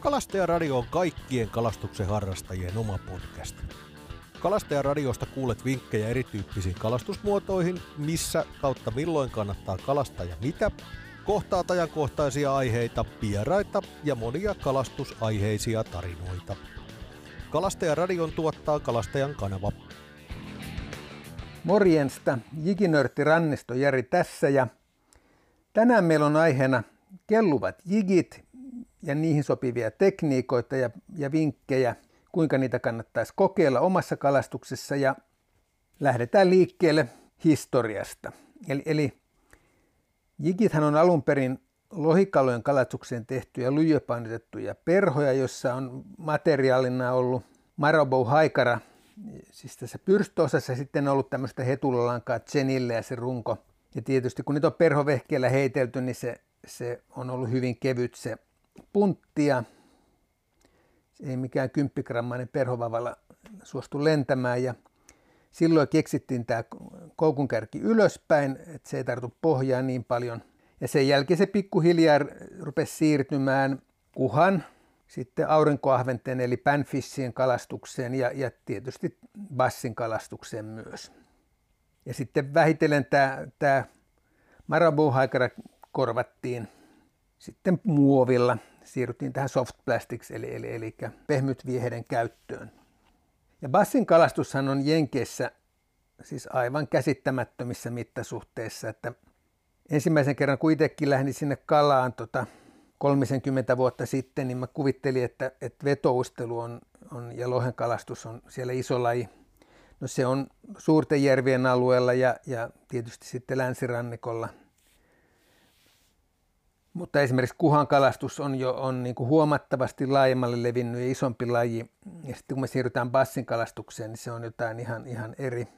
Kalastajaradio on kaikkien kalastuksen harrastajien oma podcast. Kalastajaradiosta kuulet vinkkejä erityyppisiin kalastusmuotoihin, missä kautta milloin kannattaa kalastaa ja mitä, kohtaat ajankohtaisia aiheita, vieraita ja monia kalastusaiheisia tarinoita. Kalastajaradion tuottaa Kalastajan kanava. Morjensta, jiginörtti Rannisto Jari tässä ja tänään meillä on aiheena kelluvat jigit ja niihin sopivia tekniikoita ja, ja vinkkejä, kuinka niitä kannattaisi kokeilla omassa kalastuksessa ja lähdetään liikkeelle historiasta. Eli, eli jigithän on alun perin lohikalojen kalastukseen tehtyjä lyijypainotettuja perhoja, jossa on materiaalina ollut Marabou haikara, siis tässä pyrstöosassa sitten on ollut tämmöistä hetulalankaa Chenille ja se runko. Ja tietysti kun niitä on perhovehkeellä heitelty, niin se, se on ollut hyvin kevyt se punttia. Se ei mikään kymppigrammainen perhovavalla suostu lentämään ja silloin keksittiin tämä koukunkärki ylöspäin, että se ei tartu pohjaan niin paljon. Ja sen jälkeen se pikkuhiljaa rupesi siirtymään kuhan, sitten aurinkoahventen eli panfishien kalastukseen ja, ja tietysti bassin kalastukseen myös. Ja sitten vähitellen tämä, tämä marabou korvattiin sitten muovilla siirryttiin tähän soft plastics eli, eli, eli pehmyt vieheiden käyttöön. Ja bassin kalastushan on Jenkeissä siis aivan käsittämättömissä mittasuhteissa, että ensimmäisen kerran kun itsekin lähdin sinne kalaan tota, 30 vuotta sitten, niin mä kuvittelin, että, että vetoustelu on, on, ja lohen kalastus on siellä iso laji. No se on suurten järvien alueella ja, ja tietysti sitten länsirannikolla – mutta esimerkiksi kuhan kalastus on jo on niin kuin huomattavasti laajemmalle levinnyt ja isompi laji. Ja sitten kun me siirrytään bassin kalastukseen, niin se on jotain ihan, ihan eri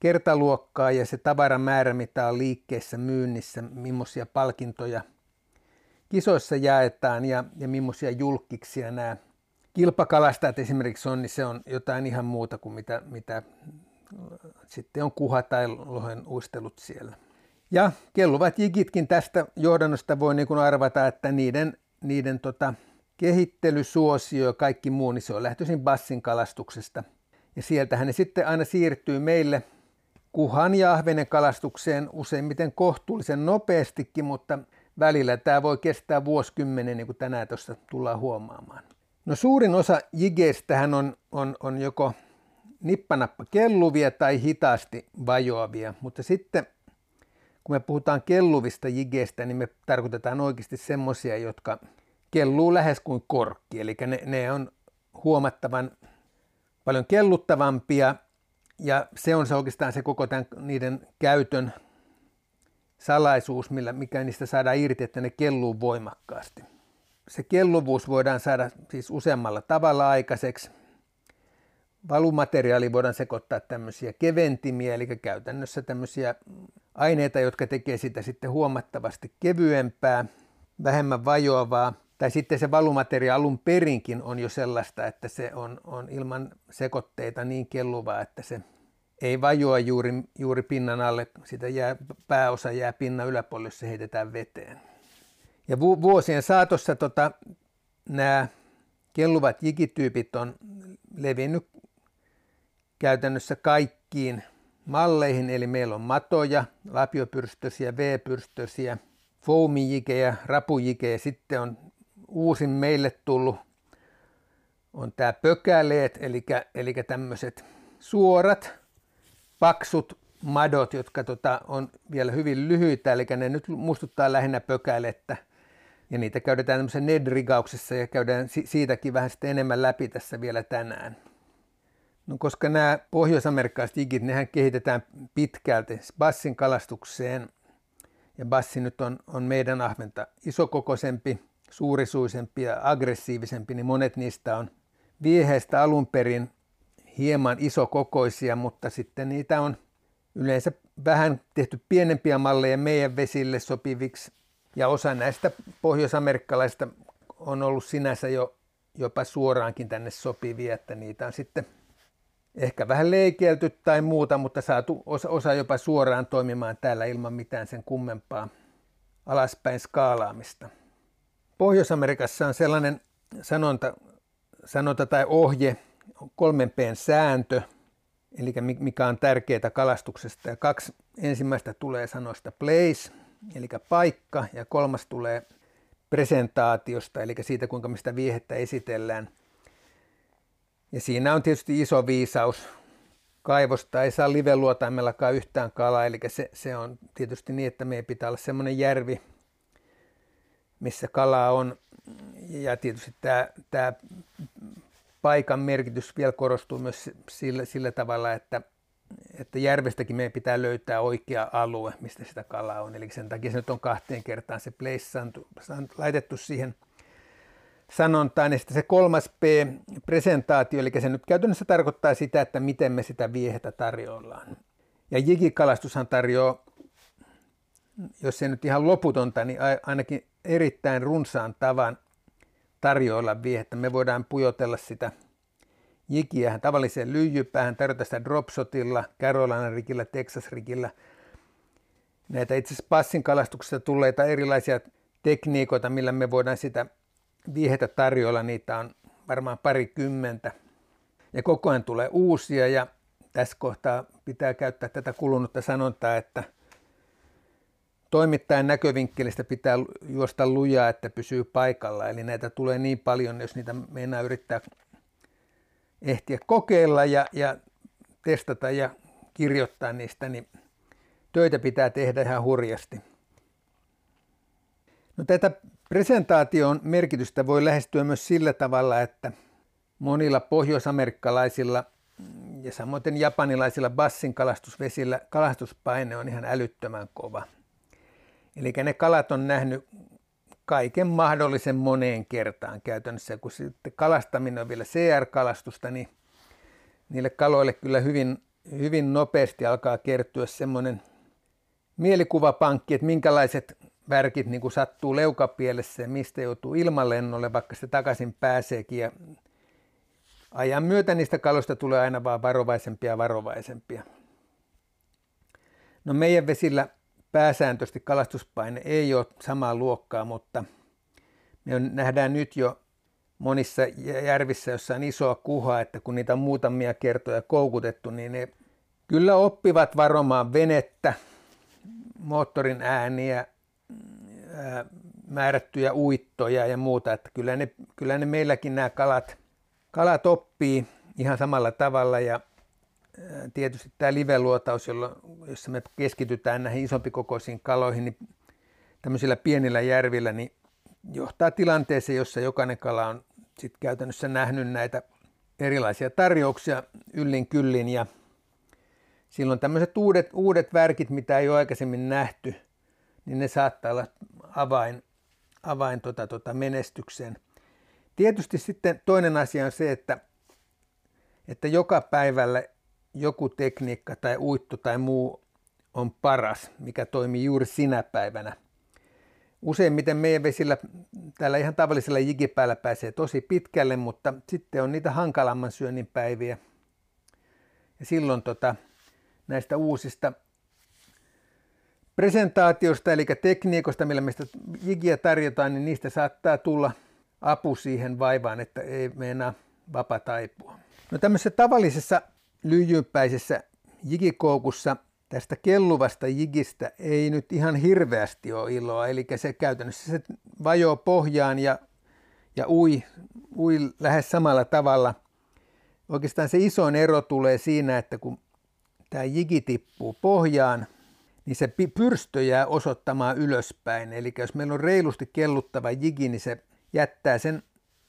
kertaluokkaa ja se tavaramäärä, mitä on liikkeessä myynnissä, millaisia palkintoja kisoissa jaetaan ja, ja millaisia julkiksia nämä kilpakalastajat esimerkiksi on, niin se on jotain ihan muuta kuin mitä, mitä sitten on kuha tai lohen uistelut siellä. Ja kelluvat jigitkin tästä johdannosta voi niin kuin arvata, että niiden, niiden tota, kehittelysuosio ja kaikki muu, niin se on lähtöisin bassin kalastuksesta. Ja sieltähän ne sitten aina siirtyy meille kuhan ja ahvenen kalastukseen useimmiten kohtuullisen nopeastikin, mutta välillä tämä voi kestää vuosikymmenen, niin kuin tänään tuossa tullaan huomaamaan. No suurin osa jigeistähän on, on, on joko nippanappa kelluvia tai hitaasti vajoavia, mutta sitten kun me puhutaan kelluvista jigeistä, niin me tarkoitetaan oikeasti semmoisia, jotka kelluu lähes kuin korkki. Eli ne, ne on huomattavan paljon kelluttavampia ja se on se oikeastaan se koko tämän, niiden käytön salaisuus, millä, mikä niistä saadaan irti, että ne kelluu voimakkaasti. Se kelluvuus voidaan saada siis useammalla tavalla aikaiseksi. Valumateriaali voidaan sekoittaa tämmöisiä keventimiä, eli käytännössä tämmöisiä aineita, jotka tekee sitä sitten huomattavasti kevyempää, vähemmän vajoavaa, tai sitten se valumateriaali alun perinkin on jo sellaista, että se on, on ilman sekoitteita niin kelluvaa, että se ei vajoa juuri, juuri pinnan alle, sitä jää, pääosa jää pinnan yläpuolelle, jos se heitetään veteen. Ja vu, vuosien saatossa tota, nämä kelluvat jikityypit on levinnyt käytännössä kaikkiin malleihin, eli meillä on matoja, lapiopyrstösiä, V-pyrstösiä, foamijikejä, rapujikejä, sitten on uusin meille tullut on tämä pökäleet, eli, eli tämmöiset suorat, paksut madot, jotka tota, on vielä hyvin lyhyitä, eli ne nyt muistuttaa lähinnä pökälettä. Ja niitä käydään tämmöisessä nedrigauksessa ja käydään siitäkin vähän sitten enemmän läpi tässä vielä tänään. No koska nämä pohjois-amerikkalaiset jigit, nehän kehitetään pitkälti bassin kalastukseen. Ja bassi nyt on, on meidän ahventa isokokoisempi, suurisuisempi ja aggressiivisempi, niin monet niistä on vieheistä alun perin hieman isokokoisia, mutta sitten niitä on yleensä vähän tehty pienempiä malleja meidän vesille sopiviksi. Ja osa näistä pohjoisamerikkalaisista on ollut sinänsä jo jopa suoraankin tänne sopivia, että niitä on sitten ehkä vähän leikelty tai muuta, mutta saatu osa, osa jopa suoraan toimimaan täällä ilman mitään sen kummempaa alaspäin skaalaamista. Pohjois-Amerikassa on sellainen sanonta, sanonta tai ohje, kolmen P:n sääntö, eli mikä on tärkeää kalastuksesta. Ja kaksi ensimmäistä tulee sanoista place, eli paikka, ja kolmas tulee presentaatiosta, eli siitä, kuinka mistä viehettä esitellään. Ja siinä on tietysti iso viisaus. Kaivosta ei saa liveluotaimellakaan yhtään kalaa, eli se, se on tietysti niin, että meidän pitää olla semmoinen järvi, missä kalaa on. Ja tietysti tämä, tämä paikan merkitys vielä korostuu myös sillä, sillä tavalla, että, että järvestäkin meidän pitää löytää oikea alue, mistä sitä kalaa on. Eli sen takia se nyt on kahteen kertaan se place laitettu siihen sanontaan. Ja sitten se kolmas P, presentaatio, eli se nyt käytännössä tarkoittaa sitä, että miten me sitä viehetä tarjoillaan. Ja jigikalastushan tarjoaa, jos se nyt ihan loputonta, niin ainakin erittäin runsaan tavan tarjoilla viehettä. Me voidaan pujotella sitä jikiä tavalliseen lyijypäähän, tarjota sitä dropshotilla, Carolina rikillä, Texas rikillä. Näitä itse asiassa passin kalastuksesta tulleita erilaisia tekniikoita, millä me voidaan sitä viehetä tarjolla, niitä on varmaan parikymmentä. Ja koko ajan tulee uusia ja tässä kohtaa pitää käyttää tätä kulunutta sanontaa, että – toimittajan näkövinkkelistä pitää juosta lujaa, että pysyy paikalla. Eli näitä tulee niin paljon, jos niitä meinaa yrittää ehtiä kokeilla ja, ja testata ja kirjoittaa niistä, niin töitä pitää tehdä ihan hurjasti. No, tätä presentaation merkitystä voi lähestyä myös sillä tavalla, että monilla pohjoisamerikkalaisilla ja samoin japanilaisilla bassin kalastusvesillä kalastuspaine on ihan älyttömän kova – Eli ne kalat on nähnyt kaiken mahdollisen moneen kertaan käytännössä. Kun sitten kalastaminen on vielä CR-kalastusta, niin niille kaloille kyllä hyvin, hyvin nopeasti alkaa kertyä semmoinen mielikuvapankki, että minkälaiset värkit niin kuin sattuu leukapielessä ja mistä joutuu ilmalennolle, vaikka se takaisin pääseekin. Ja ajan myötä niistä kaloista tulee aina vaan varovaisempia ja varovaisempia. No meidän vesillä pääsääntöisesti kalastuspaine ei ole samaa luokkaa, mutta me nähdään nyt jo monissa järvissä, jossa on isoa kuhaa, että kun niitä on muutamia kertoja koukutettu, niin ne kyllä oppivat varomaan venettä, moottorin ääniä, määrättyjä uittoja ja muuta, että kyllä ne, kyllä ne meilläkin nämä kalat, kalat oppii ihan samalla tavalla ja tietysti tämä live-luotaus, jossa me keskitytään näihin isompikokoisiin kaloihin, niin tämmöisillä pienillä järvillä, niin johtaa tilanteeseen, jossa jokainen kala on sit käytännössä nähnyt näitä erilaisia tarjouksia yllin kyllin ja silloin tämmöiset uudet, uudet värkit, mitä ei ole aikaisemmin nähty, niin ne saattaa olla avain, avain tota, tota menestykseen. Tietysti sitten toinen asia on se, että, että joka päivälle joku tekniikka tai uitto tai muu on paras, mikä toimii juuri sinä päivänä. Useimmiten meidän vesillä tällä ihan tavallisella jigipäällä pääsee tosi pitkälle, mutta sitten on niitä hankalamman syönnin päiviä. Ja silloin tota, näistä uusista presentaatiosta, eli tekniikosta, millä meistä jigiä tarjotaan, niin niistä saattaa tulla apu siihen vaivaan, että ei meinaa vapa taipua. No tämmöisessä tavallisessa lyijypäisessä jigikoukussa tästä kelluvasta jigistä ei nyt ihan hirveästi ole iloa, eli se käytännössä se vajoo pohjaan ja, ja ui, ui lähes samalla tavalla. Oikeastaan se isoin ero tulee siinä, että kun tämä jigi tippuu pohjaan, niin se pyrstö jää osoittamaan ylöspäin. Eli jos meillä on reilusti kelluttava jigi, niin se jättää sen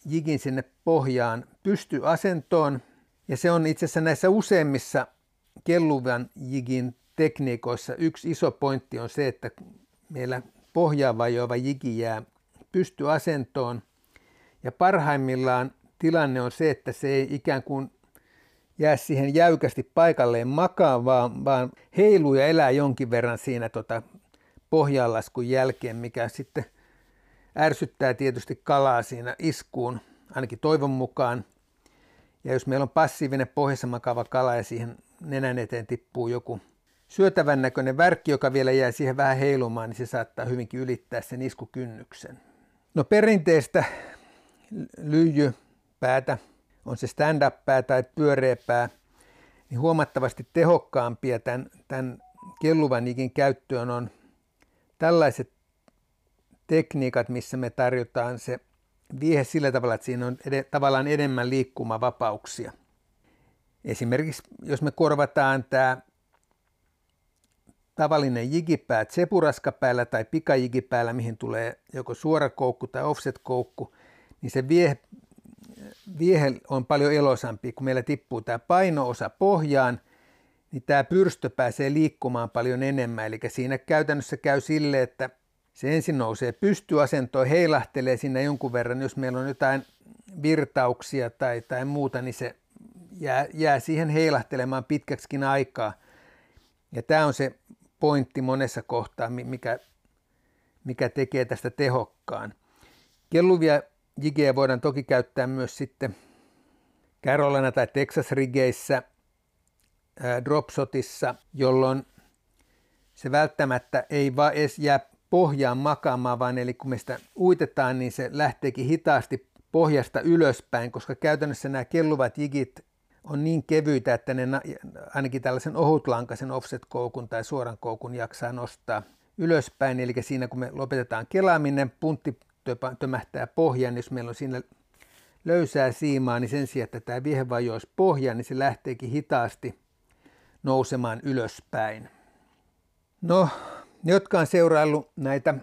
jigin sinne pohjaan pystyasentoon ja se on itse asiassa näissä useimmissa kelluvan jigin tekniikoissa yksi iso pointti on se, että meillä pohjaan vajoava jigi jää pystyasentoon. Ja parhaimmillaan tilanne on se, että se ei ikään kuin jää siihen jäykästi paikalleen makaan, vaan, vaan heiluu ja elää jonkin verran siinä tota pohjanlaskun jälkeen, mikä sitten ärsyttää tietysti kalaa siinä iskuun, ainakin toivon mukaan. Ja jos meillä on passiivinen pohjassa makava kala ja siihen nenän eteen tippuu joku syötävän näköinen värkki, joka vielä jää siihen vähän heilumaan, niin se saattaa hyvinkin ylittää sen iskukynnyksen. No perinteistä lyijypäätä, on se stand-up-pää tai pyöreä pää, niin huomattavasti tehokkaampia tämän, tämän kelluvan ikin käyttöön on tällaiset tekniikat, missä me tarjotaan se viehe sillä tavalla, että siinä on ed- tavallaan enemmän liikkumavapauksia. Esimerkiksi jos me korvataan tämä tavallinen jigipää tsepuraskapäällä tai pikajigipäällä, mihin tulee joko suora koukku tai offset-koukku, niin se viehe, viehe on paljon elosampi. Kun meillä tippuu tämä painoosa pohjaan, niin tämä pyrstö pääsee liikkumaan paljon enemmän. Eli siinä käytännössä käy sille, että se ensin nousee pystyasentoon, heilahtelee sinne jonkun verran. Jos meillä on jotain virtauksia tai, tai muuta, niin se jää, jää siihen heilahtelemaan pitkäksikin aikaa. Ja tämä on se pointti monessa kohtaa, mikä, mikä tekee tästä tehokkaan. Kelluvia jigejä voidaan toki käyttää myös sitten Carolina tai Texas rigeissä, dropshotissa, jolloin se välttämättä ei vaan edes jää pohjaan makaamaan, vaan eli kun me sitä uitetaan, niin se lähteekin hitaasti pohjasta ylöspäin, koska käytännössä nämä kelluvat jigit on niin kevyitä, että ne ainakin tällaisen ohutlankaisen offset-koukun tai suoran koukun jaksaa nostaa ylöspäin. Eli siinä kun me lopetetaan kelaaminen, puntti tömähtää pohjaan, jos meillä on siinä löysää siimaa, niin sen sijaan, että tämä viehe vajoisi pohjaan, niin se lähteekin hitaasti nousemaan ylöspäin. No, ne, jotka on seuraillut näitä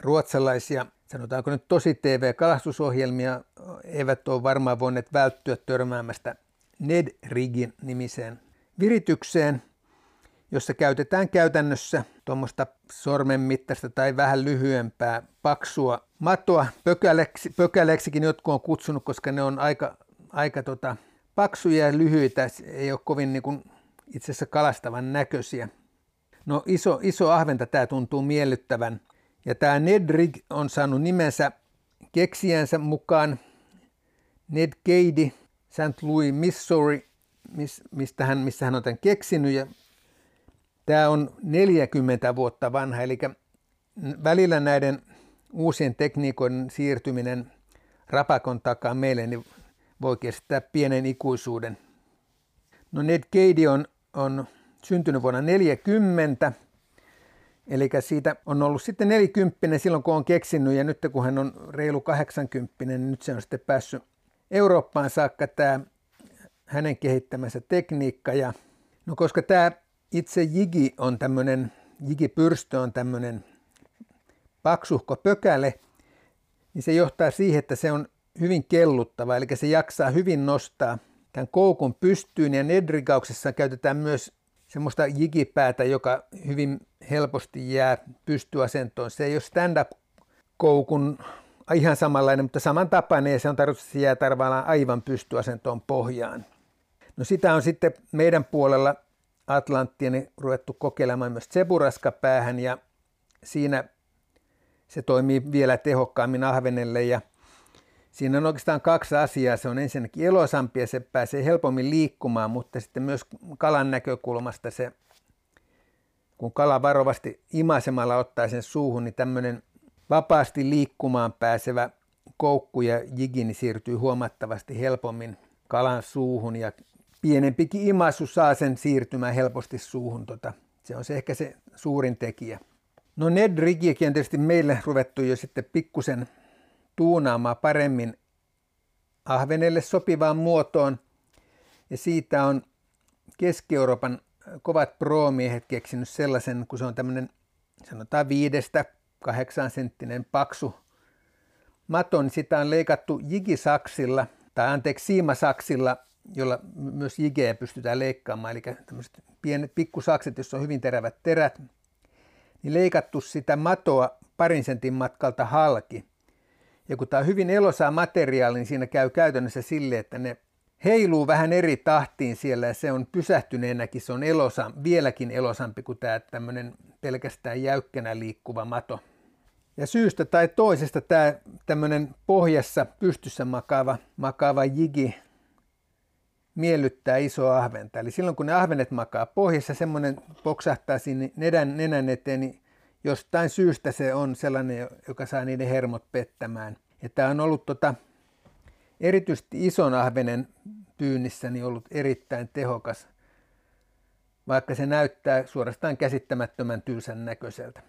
ruotsalaisia, sanotaanko nyt tosi TV-kalastusohjelmia, eivät ole varmaan voineet välttyä törmäämästä Ned Riggin nimiseen viritykseen, jossa käytetään käytännössä tuommoista sormen mittaista tai vähän lyhyempää paksua matoa. Pökäleksi, pökäleksikin jotkut on kutsunut, koska ne on aika, aika tota, paksuja ja lyhyitä, ei ole kovin niin kuin, itse asiassa kalastavan näköisiä. No iso, iso ahventa tämä tuntuu miellyttävän. Ja tämä Ned Rig on saanut nimensä keksijänsä mukaan Ned Cady St. Louis, Missouri, mistä hän, missä hän on tämän keksinyt. Ja tämä on 40 vuotta vanha, eli välillä näiden uusien tekniikoiden siirtyminen rapakon takaa meille niin voi kestää pienen ikuisuuden. No Ned Cady on, on syntynyt vuonna 40, eli siitä on ollut sitten 40 silloin kun on keksinyt ja nyt kun hän on reilu 80, niin nyt se on sitten päässyt Eurooppaan saakka tämä hänen kehittämänsä tekniikka. Ja, no koska tämä itse jigi on tämmöinen, jigipyrstö on tämmöinen paksuhko pökäle, niin se johtaa siihen, että se on hyvin kelluttava, eli se jaksaa hyvin nostaa tämän koukun pystyyn ja nedrikauksessa käytetään myös semmoista jigipäätä, joka hyvin helposti jää pystyasentoon. Se ei ole stand-up koukun ihan samanlainen, mutta samantapainen ja se on tarkoitus, että se jää tavallaan aivan pystyasentoon pohjaan. No sitä on sitten meidän puolella Atlanttien ruvettu kokeilemaan myös Tseburaska-päähän ja siinä se toimii vielä tehokkaammin ahvenelle ja siinä on oikeastaan kaksi asiaa. Se on ensinnäkin elosampi ja se pääsee helpommin liikkumaan, mutta sitten myös kalan näkökulmasta se, kun kala varovasti imaisemalla ottaa sen suuhun, niin tämmöinen vapaasti liikkumaan pääsevä koukku ja jigini niin siirtyy huomattavasti helpommin kalan suuhun ja pienempikin imaisu saa sen siirtymään helposti suuhun. Tota, se on se ehkä se suurin tekijä. No Ned Riggiäkin on tietysti meille ruvettu jo sitten pikkusen tuunaamaan paremmin ahvenelle sopivaan muotoon. Ja siitä on Keski-Euroopan kovat pro-miehet keksinyt sellaisen, kun se on tämmöinen sanotaan viidestä kahdeksan senttinen paksu maton. Sitä on leikattu jigisaksilla, tai anteeksi siimasaksilla, jolla myös jigeä pystytään leikkaamaan, eli tämmöiset pienet pikkusakset, joissa on hyvin terävät terät, niin leikattu sitä matoa parin sentin matkalta halki. Ja kun tämä on hyvin elosaa materiaali, niin siinä käy käytännössä sille, että ne heiluu vähän eri tahtiin siellä ja se on pysähtyneenäkin, se on elosa, vieläkin elosampi kuin tämä tämmöinen pelkästään jäykkänä liikkuva mato. Ja syystä tai toisesta tämä tämmöinen pohjassa pystyssä makaava, makaava jigi miellyttää isoa ahventa. Eli silloin kun ne ahvenet makaa pohjassa, semmoinen poksahtaa sinne nenän, nenän eteen, niin jostain syystä se on sellainen, joka saa niiden hermot pettämään. Ja tämä on ollut tota, erityisesti ison ahvenen pyynnissä niin ollut erittäin tehokas, vaikka se näyttää suorastaan käsittämättömän tylsän näköiseltä.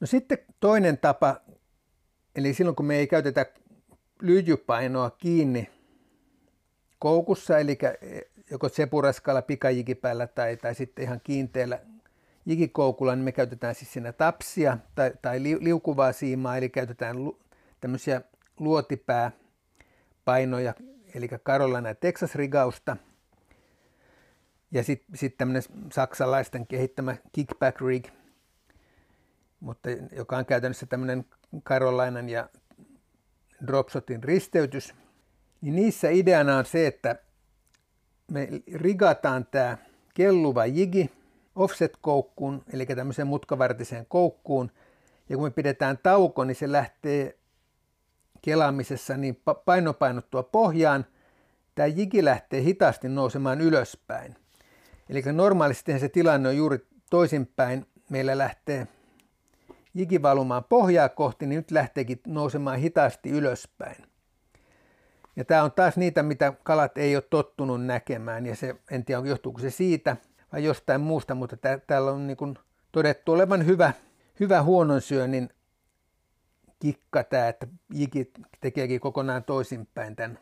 No sitten toinen tapa, eli silloin kun me ei käytetä lyijypainoa kiinni koukussa, eli joko sepuraskalla, pikajikipäällä tai, tai sitten ihan kiinteällä jikikoukulla, niin me käytetään siis siinä tapsia tai, tai liukuvaa siimaa, eli käytetään lu, tämmöisiä luotipääpainoja, eli Carolina ja Texas rigausta. Ja sitten sit tämmöinen saksalaisten kehittämä kickback rig, mutta joka on käytännössä tämmöinen Carolinan ja Dropshotin risteytys. Niin niissä ideana on se, että me rigataan tämä kelluva jigi offset-koukkuun, eli tämmöiseen mutkavartiseen koukkuun. Ja kun me pidetään tauko, niin se lähtee kelaamisessa niin painopainottua pohjaan. Tämä jigi lähtee hitaasti nousemaan ylöspäin. Eli normaalisti se tilanne on juuri toisinpäin. Meillä lähtee jigi valumaan pohjaa kohti, niin nyt lähteekin nousemaan hitaasti ylöspäin. Ja tämä on taas niitä, mitä kalat ei ole tottunut näkemään, ja se, en tiedä johtuuko se siitä vai jostain muusta, mutta tää, täällä on niin kuin todettu olevan hyvä, hyvä huonon syönnin kikka tämä, että jiki tekeekin kokonaan toisinpäin tämän.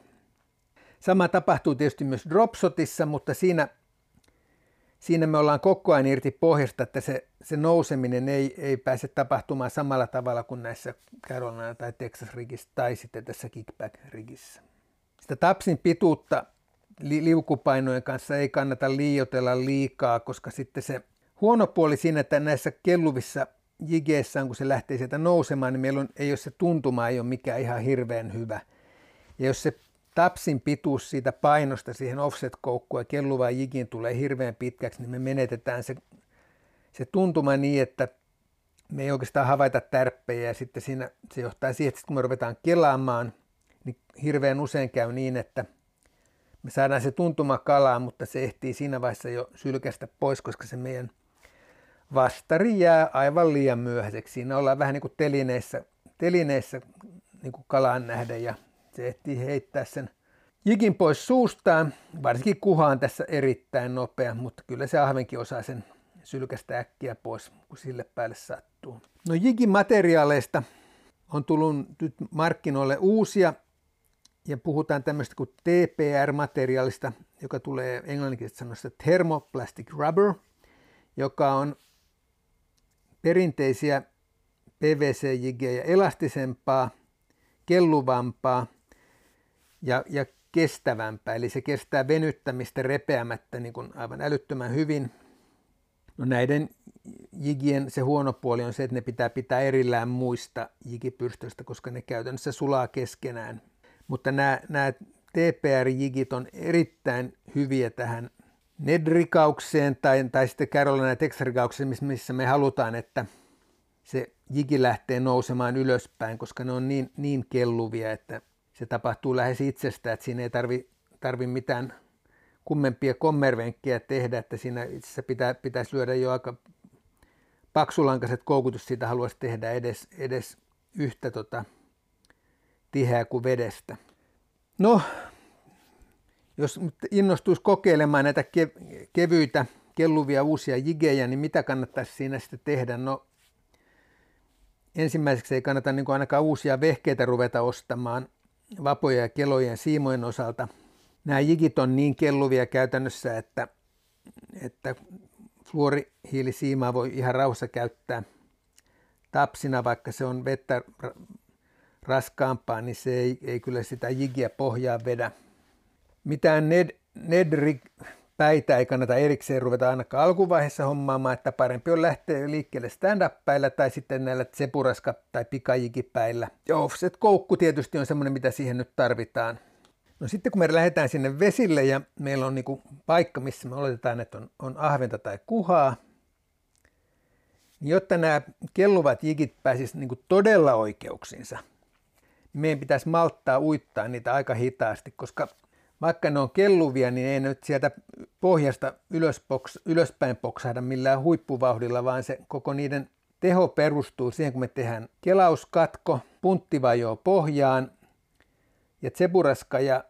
Sama tapahtuu tietysti myös dropshotissa, mutta siinä, siinä me ollaan koko ajan irti pohjasta, että se, se nouseminen ei, ei pääse tapahtumaan samalla tavalla kuin näissä Carolina tai Texas rigissä tai sitten tässä kickback rigissä. Sitä tapsin pituutta li- liukupainojen kanssa ei kannata liiotella liikaa, koska sitten se huono puoli siinä, että näissä kelluvissa jigeissä, kun se lähtee sieltä nousemaan, niin meillä on, ei ole se tuntuma ei ole mikään ihan hirveän hyvä. Ja jos se tapsin pituus siitä painosta siihen offset-koukkuun ja kelluvaan jigiin tulee hirveän pitkäksi, niin me menetetään se, se tuntuma niin, että me ei oikeastaan havaita tärppejä ja sitten siinä se johtaa siihen, että kun me ruvetaan kelaamaan, niin hirveän usein käy niin, että me saadaan se tuntuma kalaa, mutta se ehtii siinä vaiheessa jo sylkästä pois, koska se meidän vastari jää aivan liian myöhäiseksi. Siinä ollaan vähän niin kuin telineissä, telineissä niin kuin kalaan nähden ja se ehtii heittää sen jikin pois suustaan. Varsinkin kuhaan tässä erittäin nopea, mutta kyllä se ahvenkin osaa sen sylkästä äkkiä pois, kun sille päälle sattuu. No jikin materiaaleista on tullut nyt markkinoille uusia ja puhutaan tämmöistä kuin TPR-materiaalista, joka tulee englanninkielistä sanoista thermoplastic rubber, joka on perinteisiä PVC-jigejä elastisempaa, kelluvampaa ja, ja kestävämpää. Eli se kestää venyttämistä repeämättä niin kuin aivan älyttömän hyvin. No näiden jigien se huono puoli on se, että ne pitää pitää erillään muista jigipyrstöistä, koska ne käytännössä sulaa keskenään. Mutta nämä, nämä TPR-jigit on erittäin hyviä tähän nedrikaukseen tai, tai sitten Carolina Texrikaukseen, missä me halutaan, että se jigi lähtee nousemaan ylöspäin, koska ne on niin, niin kelluvia, että se tapahtuu lähes itsestään, että siinä ei tarvi, tarvi mitään kummempia kommervenkkejä tehdä, että siinä itse pitää, pitäisi lyödä jo aika paksulankaiset koukutus siitä haluaisi tehdä edes, edes yhtä tota, tiheää kuin vedestä. No, jos innostuisi kokeilemaan näitä kevyitä, kelluvia uusia jigejä, niin mitä kannattaisi siinä sitten tehdä? No, ensimmäiseksi ei kannata niin ainakaan uusia vehkeitä ruveta ostamaan vapoja ja kelojen siimojen osalta. Nämä jigit on niin kelluvia käytännössä, että, että fluorihiilisiimaa voi ihan rauhassa käyttää tapsina, vaikka se on vettä raskaampaa, niin se ei, ei kyllä sitä jigiä pohjaa vedä. Mitään ned, nedrik päitä ei kannata erikseen ruveta ainakaan alkuvaiheessa hommaamaan, että parempi on lähteä liikkeelle stand-up-päillä tai sitten näillä sepuraska- tai pikajikipäillä. Ja offset-koukku tietysti on semmoinen, mitä siihen nyt tarvitaan. No sitten kun me lähdetään sinne vesille ja meillä on niinku paikka, missä me oletetaan, että on, on ahventa tai kuhaa, niin jotta nämä kelluvat jigit pääsisivät niinku todella oikeuksiinsa, meidän pitäisi malttaa uittaa niitä aika hitaasti, koska vaikka ne on kelluvia, niin ei nyt sieltä pohjasta ylöspoks, ylöspäin poksahda millään huippuvauhdilla, vaan se koko niiden teho perustuu siihen, kun me tehdään kelauskatko, punttivajoo pohjaan Ja tsepuraska ja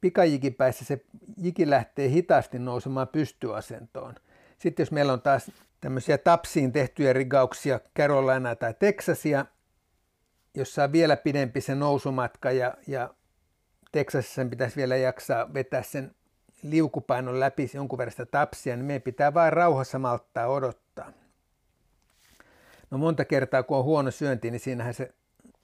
pikajikipäissä se jiki lähtee hitaasti nousemaan pystyasentoon. Sitten jos meillä on taas tämmöisiä tapsiin tehtyjä rigauksia Carolina tai Texasia, jossa on vielä pidempi se nousumatka ja, ja Texasissa sen pitäisi vielä jaksaa vetää sen liukupainon läpi jonkun verran sitä tapsia, niin meidän pitää vain rauhassa malttaa odottaa. No monta kertaa kun on huono syönti, niin siinähän se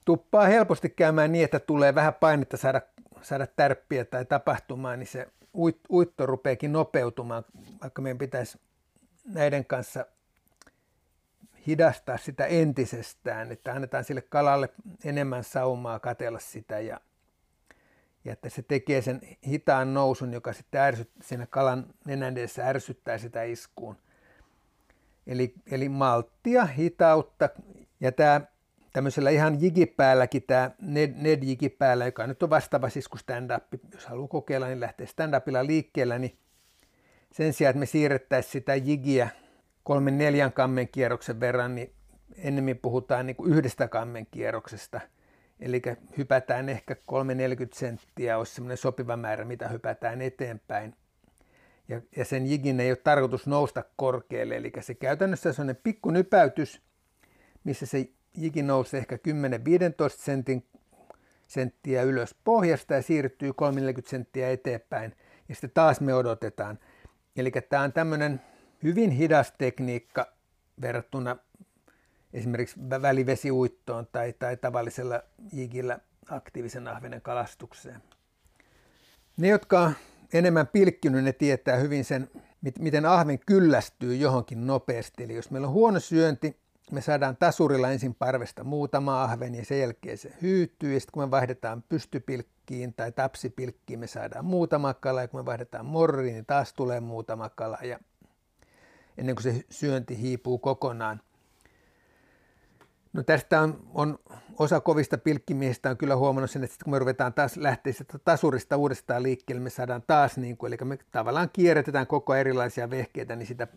tuppaa helposti käymään niin, että tulee vähän painetta saada, saada tärppiä tai tapahtumaan, niin se uit, uitto rupeekin nopeutumaan, vaikka meidän pitäisi näiden kanssa hidastaa sitä entisestään, että annetaan sille kalalle enemmän saumaa katella sitä ja, ja että se tekee sen hitaan nousun, joka sitten ärsyt, siinä kalan nenän edessä ärsyttää sitä iskuun. Eli, eli malttia, hitautta ja tämä tämmöisellä ihan jigipäälläkin, tämä Ned, Ned jigipäällä, joka nyt on vastaava siis kuin stand-up, jos haluaa kokeilla, niin lähtee stand-upilla liikkeellä, niin sen sijaan, että me siirrettäisiin sitä jigiä kolmen neljän kammen kierroksen verran, niin ennemmin puhutaan niin kuin yhdestä kammen kierroksesta. Eli hypätään ehkä 3-40 senttiä, olisi semmoinen sopiva määrä, mitä hypätään eteenpäin. Ja, ja sen jigin ei ole tarkoitus nousta korkealle, eli se käytännössä on sellainen pikku nypäytys, missä se jigi nousee ehkä 10-15 sentin senttiä ylös pohjasta ja siirtyy 30 senttiä eteenpäin. Ja sitten taas me odotetaan. Eli tämä on tämmöinen hyvin hidas tekniikka verrattuna esimerkiksi välivesiuittoon tai, tai tavallisella jigillä aktiivisen ahvenen kalastukseen. Ne, jotka on enemmän pilkkinyt, ne tietää hyvin sen, miten ahven kyllästyy johonkin nopeasti. Eli jos meillä on huono syönti, me saadaan tasurilla ensin parvesta muutama ahven ja sen jälkeen se hyytyy. Ja sitten kun me vaihdetaan pystypilkkiin tai tapsipilkkiin, me saadaan muutama kala. Ja kun me vaihdetaan morriin, niin taas tulee muutama kala. Ja ennen kuin se syönti hiipuu kokonaan. No tästä on, on osa kovista pilkkimiehistä on kyllä huomannut sen, että kun me ruvetaan taas lähteä sitä tasurista uudestaan liikkeelle, me saadaan taas, niin kuin, eli me tavallaan kierrätetään koko erilaisia vehkeitä, niin sitä,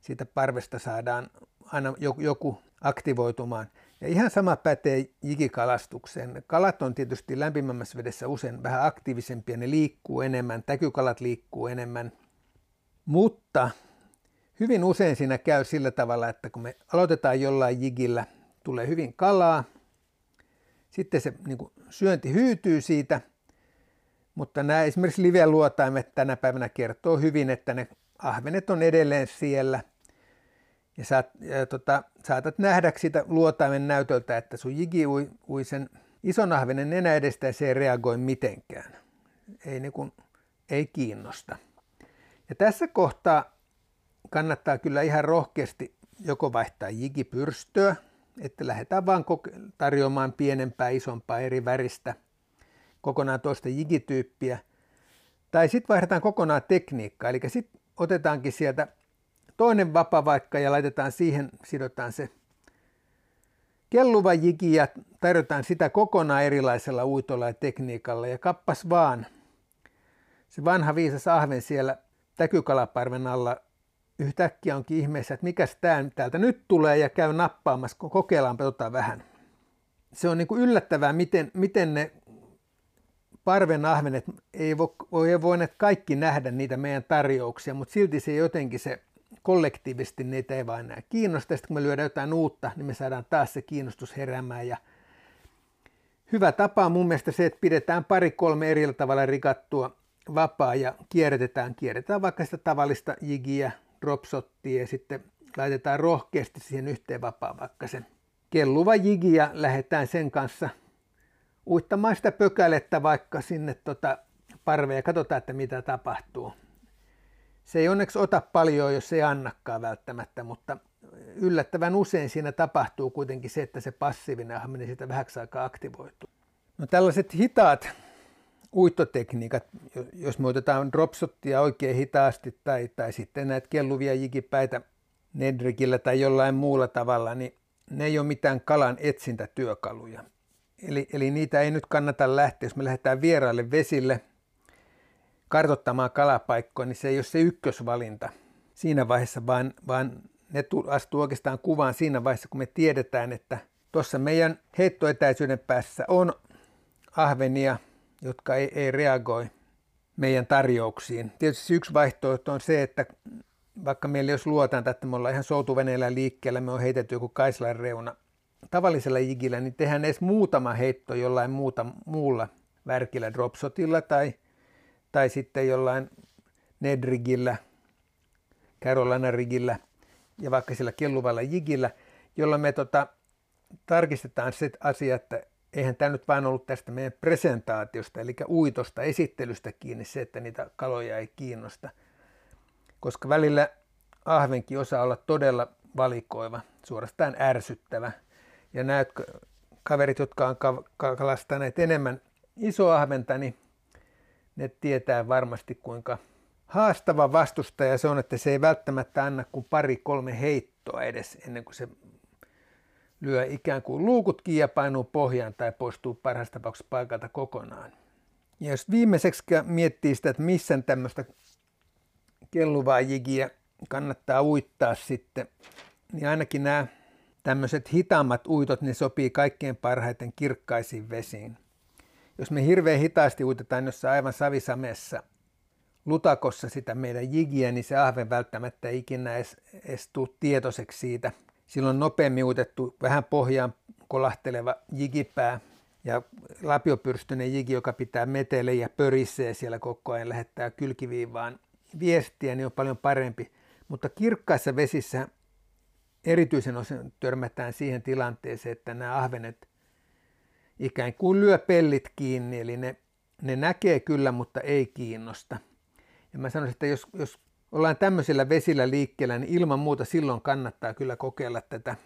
siitä parvesta saadaan aina joku, joku aktivoitumaan. Ja ihan sama pätee jikikalastukseen. Kalat on tietysti lämpimämmässä vedessä usein vähän aktiivisempia, ne liikkuu enemmän, täkykalat liikkuu enemmän, mutta hyvin usein siinä käy sillä tavalla, että kun me aloitetaan jollain jigillä, tulee hyvin kalaa, sitten se niin kuin, syönti hyytyy siitä, mutta nämä esimerkiksi live-luotaimet tänä päivänä kertoo hyvin, että ne ahvenet on edelleen siellä. Ja, saat, ja tota, saatat nähdä sitä luotaimen näytöltä, että sun jigi ui, ui sen ison ahvenen nenä edestä ja se ei reagoi mitenkään. Ei, niin kuin, ei kiinnosta. Ja tässä kohtaa kannattaa kyllä ihan rohkeasti joko vaihtaa jigipyrstöä, että lähdetään vaan tarjoamaan pienempää, isompaa eri väristä, kokonaan toista jigityyppiä, tai sitten vaihdetaan kokonaan tekniikkaa, eli sitten otetaankin sieltä toinen vapavaikka ja laitetaan siihen, sidotaan se kelluva jigi ja tarjotaan sitä kokonaan erilaisella uitolla ja tekniikalla ja kappas vaan. Se vanha viisas ahven siellä täkykalaparven alla yhtäkkiä onkin ihmeessä, että mikä tämä täältä nyt tulee ja käy nappaamassa, kokeillaanpa tota vähän. Se on niin kuin yllättävää, miten, miten ne parven ahvenet ei voi, voi voineet kaikki nähdä niitä meidän tarjouksia, mutta silti se jotenkin se kollektiivisesti niitä ei vaan enää kiinnosta. Sitten kun me lyödään jotain uutta, niin me saadaan taas se kiinnostus heräämään. Ja hyvä tapa on mun mielestä se, että pidetään pari-kolme eri tavalla rikattua vapaa ja kierrätetään. Kierrätetään vaikka sitä tavallista jigiä, dropshottia ja sitten laitetaan rohkeasti siihen yhteen vapaa vaikka sen kelluva jigi ja lähdetään sen kanssa uittamaan sitä pökälettä vaikka sinne tota parveen ja katsotaan, että mitä tapahtuu. Se ei onneksi ota paljon, jos ei annakaan välttämättä, mutta yllättävän usein siinä tapahtuu kuitenkin se, että se passiivinen ahminen sitä vähäksi aikaa aktivoituu. No tällaiset hitaat uittotekniikat, jos me otetaan dropshottia oikein hitaasti tai, tai sitten näitä kelluvia jikipäitä nedrikillä tai jollain muulla tavalla, niin ne ei ole mitään kalan etsintätyökaluja. Eli, eli niitä ei nyt kannata lähteä, jos me lähdetään vieraille vesille kartottamaan kalapaikkoa, niin se ei ole se ykkösvalinta siinä vaiheessa, vaan, vaan ne astuu oikeastaan kuvaan siinä vaiheessa, kun me tiedetään, että tuossa meidän heittoetäisyyden päässä on ahvenia – jotka ei, ei reagoi meidän tarjouksiin. Tietysti yksi vaihtoehto on se, että vaikka meillä jos luotaan, että me ollaan ihan soutuveneellä liikkeellä, me on heitetty joku Kaislan reuna tavallisella jigillä, niin tehdään edes muutama heitto jollain muuta, muulla värkillä, dropshotilla tai, tai sitten jollain nedrigillä, Carolina rigillä ja vaikka sillä kelluvalla jigillä, jolloin me tota, tarkistetaan se asia, että eihän tämä nyt vain ollut tästä meidän presentaatiosta, eli uitosta, esittelystä kiinni se, että niitä kaloja ei kiinnosta. Koska välillä ahvenkin osaa olla todella valikoiva, suorastaan ärsyttävä. Ja nämä kaverit, jotka on kalastaneet enemmän isoahventa, niin ne tietää varmasti kuinka haastava vastustaja se on, että se ei välttämättä anna kuin pari-kolme heittoa edes ennen kuin se lyö ikään kuin luukut ja painuu pohjaan tai poistuu parhaassa tapauksessa paikalta kokonaan. Ja jos viimeiseksi miettii sitä, että missä tämmöistä kelluvaa jigiä kannattaa uittaa sitten, niin ainakin nämä tämmöiset hitaammat uitot, ne sopii kaikkein parhaiten kirkkaisiin vesiin. Jos me hirveän hitaasti uitetaan jossain aivan savisamessa lutakossa sitä meidän jigiä, niin se ahven välttämättä ei ikinä edes, edes tule tietoiseksi siitä. Silloin nopeammin uitettu, vähän pohjaan kolahteleva jigipää ja lapiopyrstyinen jigi, joka pitää metele ja pörissee siellä koko ajan, lähettää kylkiviivaan viestiä, niin on paljon parempi. Mutta kirkkaissa vesissä erityisen osin törmätään siihen tilanteeseen, että nämä ahvenet ikään kuin lyö pellit kiinni, eli ne, ne näkee kyllä, mutta ei kiinnosta. Ja mä sanoisin, että jos, jos ollaan tämmöisillä vesillä liikkeellä, niin ilman muuta silloin kannattaa kyllä kokeilla tätä,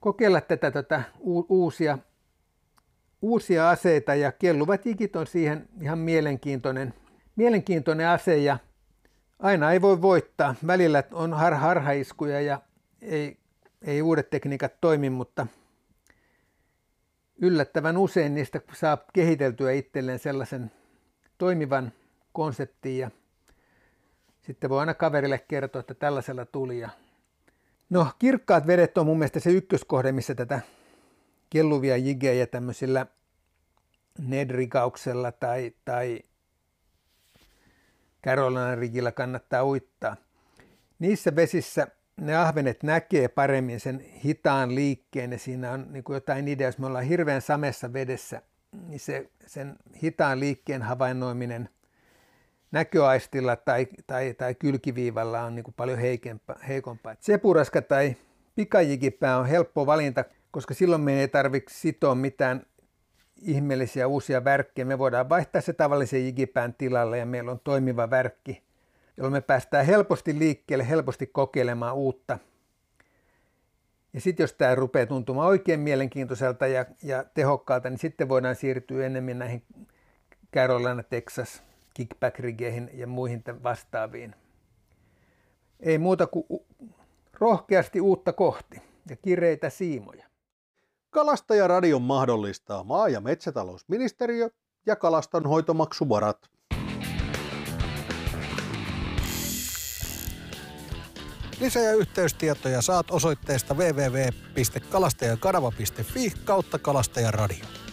kokeilla tätä tätä u, uusia, uusia aseita ja kelluvat jikit on siihen ihan mielenkiintoinen, mielenkiintoinen ase ja aina ei voi voittaa. Välillä on har, harhaiskuja ja ei, ei uudet tekniikat toimi, mutta yllättävän usein niistä saa kehiteltyä itselleen sellaisen toimivan konseptin ja sitten voi aina kaverille kertoa, että tällaisella tuli. Ja... No, kirkkaat vedet on mun mielestä se ykköskohde, missä tätä kelluvia jigejä tämmöisillä nedrikauksella tai, tai Carolina rigillä kannattaa uittaa. Niissä vesissä ne ahvenet näkee paremmin sen hitaan liikkeen ja siinä on niin kuin jotain idea, jos me ollaan hirveän samessa vedessä, niin se, sen hitaan liikkeen havainnoiminen näköaistilla tai, tai, tai kylkiviivalla on niin kuin paljon heikempaa, heikompaa. Sepuraska tai pikajikipää on helppo valinta, koska silloin me ei tarvitse sitoa mitään ihmeellisiä uusia värkkejä. Me voidaan vaihtaa se tavallisen jigipään tilalle ja meillä on toimiva värkki, jolloin me päästään helposti liikkeelle, helposti kokeilemaan uutta. Ja sitten jos tämä rupeaa tuntumaan oikein mielenkiintoiselta ja, ja tehokkaalta, niin sitten voidaan siirtyä enemmän näihin Carolina, Texas, kickback rigeihin ja muihin vastaaviin. Ei muuta kuin rohkeasti uutta kohti ja kireitä siimoja. Kalastajaradion mahdollistaa maa- ja metsätalousministeriö ja kalastonhoitomaksuvarat. Lisä- ja yhteystietoja saat osoitteesta www.kalastajakanava.fi kautta kalastajaradio.